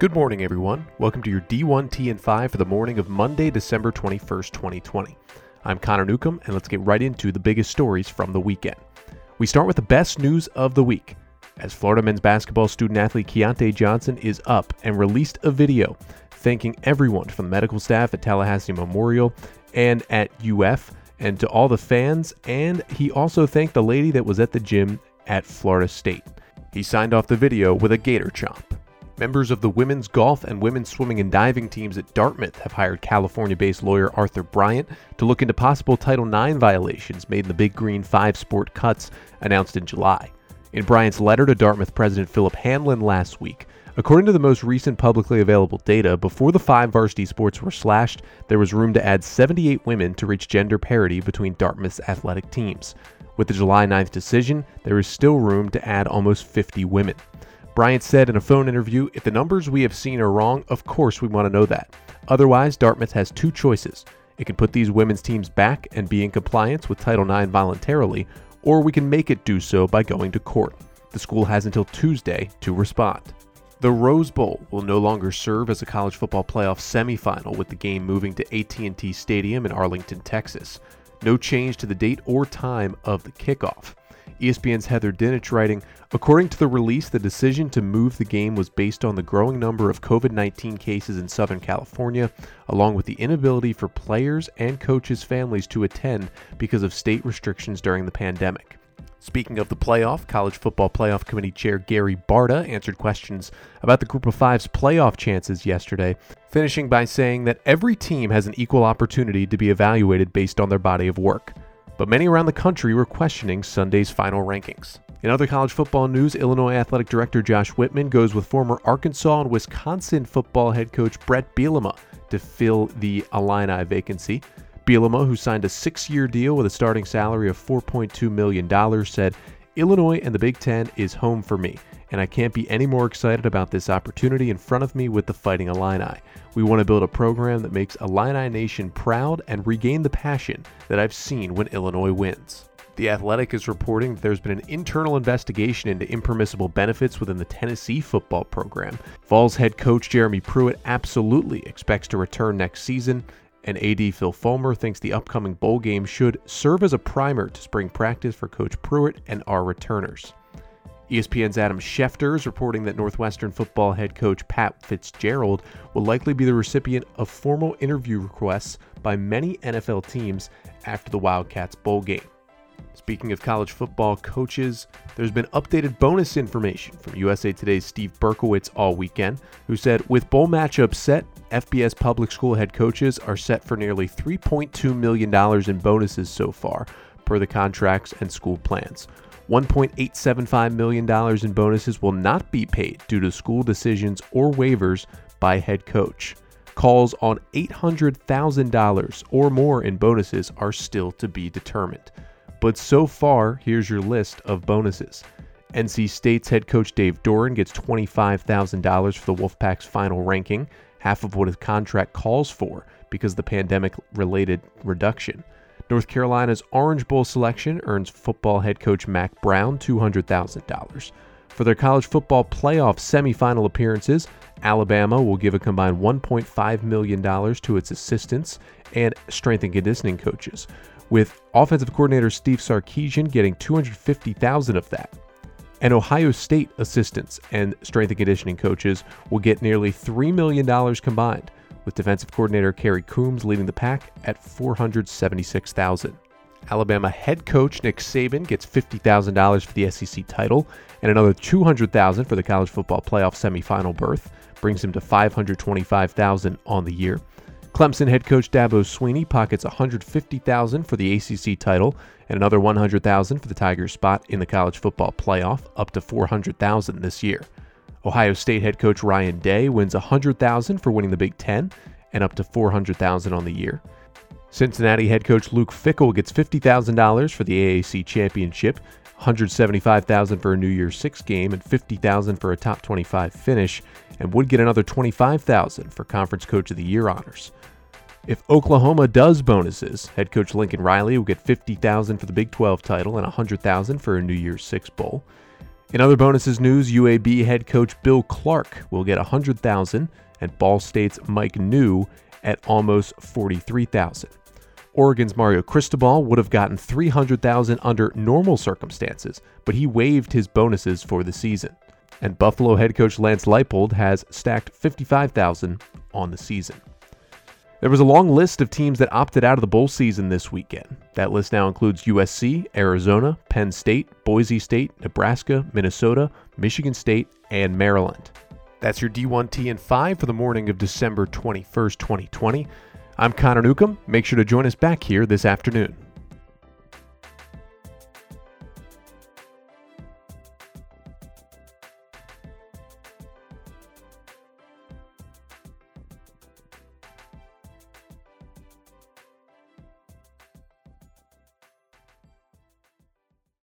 Good morning, everyone. Welcome to your D1T and 5 for the morning of Monday, December 21st, 2020. I'm Connor Newcomb, and let's get right into the biggest stories from the weekend. We start with the best news of the week, as Florida men's basketball student athlete Keyontae Johnson is up and released a video thanking everyone from the medical staff at Tallahassee Memorial and at UF, and to all the fans, and he also thanked the lady that was at the gym at Florida State. He signed off the video with a gator chomp. Members of the women's golf and women's swimming and diving teams at Dartmouth have hired California based lawyer Arthur Bryant to look into possible Title IX violations made in the Big Green Five sport cuts announced in July. In Bryant's letter to Dartmouth President Philip Hanlon last week, according to the most recent publicly available data, before the five varsity sports were slashed, there was room to add 78 women to reach gender parity between Dartmouth's athletic teams. With the July 9th decision, there is still room to add almost 50 women. Bryant said in a phone interview If the numbers we have seen are wrong, of course we want to know that. Otherwise, Dartmouth has two choices. It can put these women's teams back and be in compliance with Title IX voluntarily, or we can make it do so by going to court. The school has until Tuesday to respond. The Rose Bowl will no longer serve as a college football playoff semifinal with the game moving to AT&T Stadium in Arlington, Texas. No change to the date or time of the kickoff. ESPN's Heather Dinich writing According to the release, the decision to move the game was based on the growing number of COVID 19 cases in Southern California, along with the inability for players and coaches' families to attend because of state restrictions during the pandemic. Speaking of the playoff, College Football Playoff Committee Chair Gary Barta answered questions about the Group of Five's playoff chances yesterday, finishing by saying that every team has an equal opportunity to be evaluated based on their body of work but many around the country were questioning Sunday's final rankings. In other college football news, Illinois Athletic Director Josh Whitman goes with former Arkansas and Wisconsin football head coach Bret Bielema to fill the Illini vacancy. Bielema, who signed a six year deal with a starting salary of $4.2 million, said, Illinois and the Big Ten is home for me and I can't be any more excited about this opportunity in front of me with the Fighting Illini. We want to build a program that makes Illini Nation proud and regain the passion that I've seen when Illinois wins. The Athletic is reporting that there's been an internal investigation into impermissible benefits within the Tennessee football program. Vols head coach Jeremy Pruitt absolutely expects to return next season, and AD Phil Fulmer thinks the upcoming bowl game should serve as a primer to spring practice for Coach Pruitt and our returners. ESPN's Adam Schefter is reporting that Northwestern football head coach Pat Fitzgerald will likely be the recipient of formal interview requests by many NFL teams after the Wildcats bowl game. Speaking of college football coaches, there's been updated bonus information from USA Today's Steve Berkowitz all weekend, who said with bowl matchups set, FBS public school head coaches are set for nearly $3.2 million in bonuses so far, per the contracts and school plans. $1.875 million in bonuses will not be paid due to school decisions or waivers by head coach. Calls on $800,000 or more in bonuses are still to be determined. But so far, here's your list of bonuses. NC State's head coach Dave Doeren gets $25,000 for the Wolfpack's final ranking, half of what his contract calls for because of the pandemic related reduction. North Carolina's Orange Bowl selection earns football head coach Mack Brown $200,000. For their college football playoff semifinal appearances, Alabama will give a combined $1.5 million to its assistants and strength and conditioning coaches, with offensive coordinator Steve Sarkisian getting $250,000 of that. And Ohio State assistants and strength and conditioning coaches will get nearly $3 million combined with defensive coordinator Kerry Coombs leading the pack at 476,000. Alabama head coach Nick Saban gets $50,000 for the SEC title and another $200,000 for the college football playoff semifinal berth, brings him to $525,000 on the year. Clemson head coach Dabo Swinney pockets $150,000 for the ACC title and another $100,000 for the Tigers spot in the college football playoff, up to $400,000 this year. Ohio State head coach Ryan Day wins $100,000 for winning the Big 10 and up to $400,000 on the year. Cincinnati head coach Luke Fickell gets $50,000 for the AAC championship, 175,000 for a New Year's 6 game and 50,000 for a top 25 finish and would get another 25,000 for conference coach of the year honors. If Oklahoma does bonuses, head coach Lincoln Riley will get 50,000 for the Big 12 title and 100,000 for a New Year's 6 bowl. In other bonuses news, UAB head coach Bill Clark will get 100,000 and Ball State's Mike Neu at almost 43,000. Oregon's Mario Cristobal would have gotten 300,000 under normal circumstances, but he waived his bonuses for the season. And Buffalo head coach Lance Leipold has stacked 55,000 on the season. There was a long list of teams that opted out of the bowl season this weekend. That list now includes USC, Arizona, Penn State, Boise State, Nebraska, Minnesota, Michigan State, and Maryland. That's your D1T and 5 for the morning of December 21st, 2020. I'm Connor Newcomb. Make sure to join us back here this afternoon.